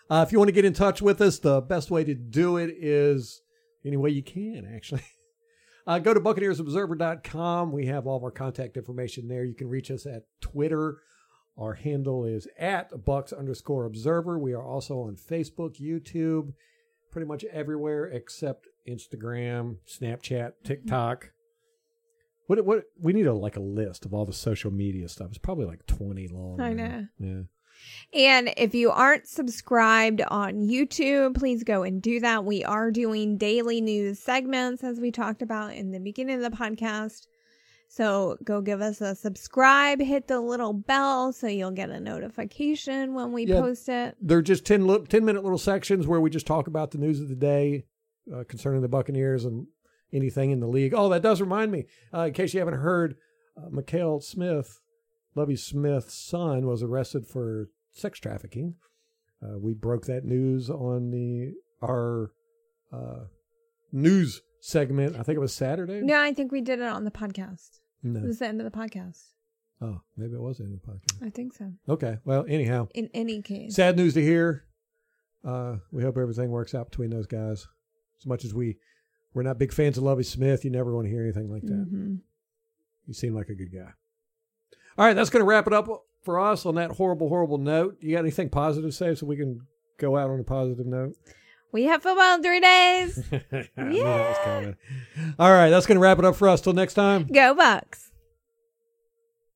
Uh, if you want to get in touch with us, the best way to do it is any way you can, actually. [LAUGHS] Uh, go to BuccaneersObserver.com. We have all of our contact information there. You can reach us at Twitter. Our handle is at Bucs underscore Observer. We are also on Facebook, YouTube, pretty much everywhere except Instagram, Snapchat, mm-hmm. TikTok. What what we need a like a list of all the social media stuff. It's probably like twenty long. I know. Yeah. And if you aren't subscribed on YouTube, please go and do that. We are doing daily news segments, as we talked about in the beginning of the podcast. So go give us a subscribe, hit the little bell so you'll get a notification when we Yeah. post it. They're just 10, li- 10 minute little sections where we just talk about the news of the day uh, concerning the Buccaneers and anything in the league. Oh, that does remind me, uh, in case you haven't heard, uh, Mikal Smith, Lovie Smith's son, was arrested for sex trafficking. Uh, we broke that news on the our uh, news segment. I think it was Saturday. No, I think we did it on the podcast. It was the end of the podcast. Oh, maybe it was the end of the podcast. I think so. Okay. Well, anyhow, In any case. sad news to hear. Uh, we hope everything works out between those guys. As much as we we're not big fans of Lovie Smith, you never want to hear anything like that. Mhm. You seem like a good guy. All right, that's going to wrap it up for us on that horrible, horrible note. You got anything positive to say so we can go out on a positive note? We have football in three days. [LAUGHS] I knew that was coming. All right, that's going to wrap it up for us. Till next time. Go Bucs.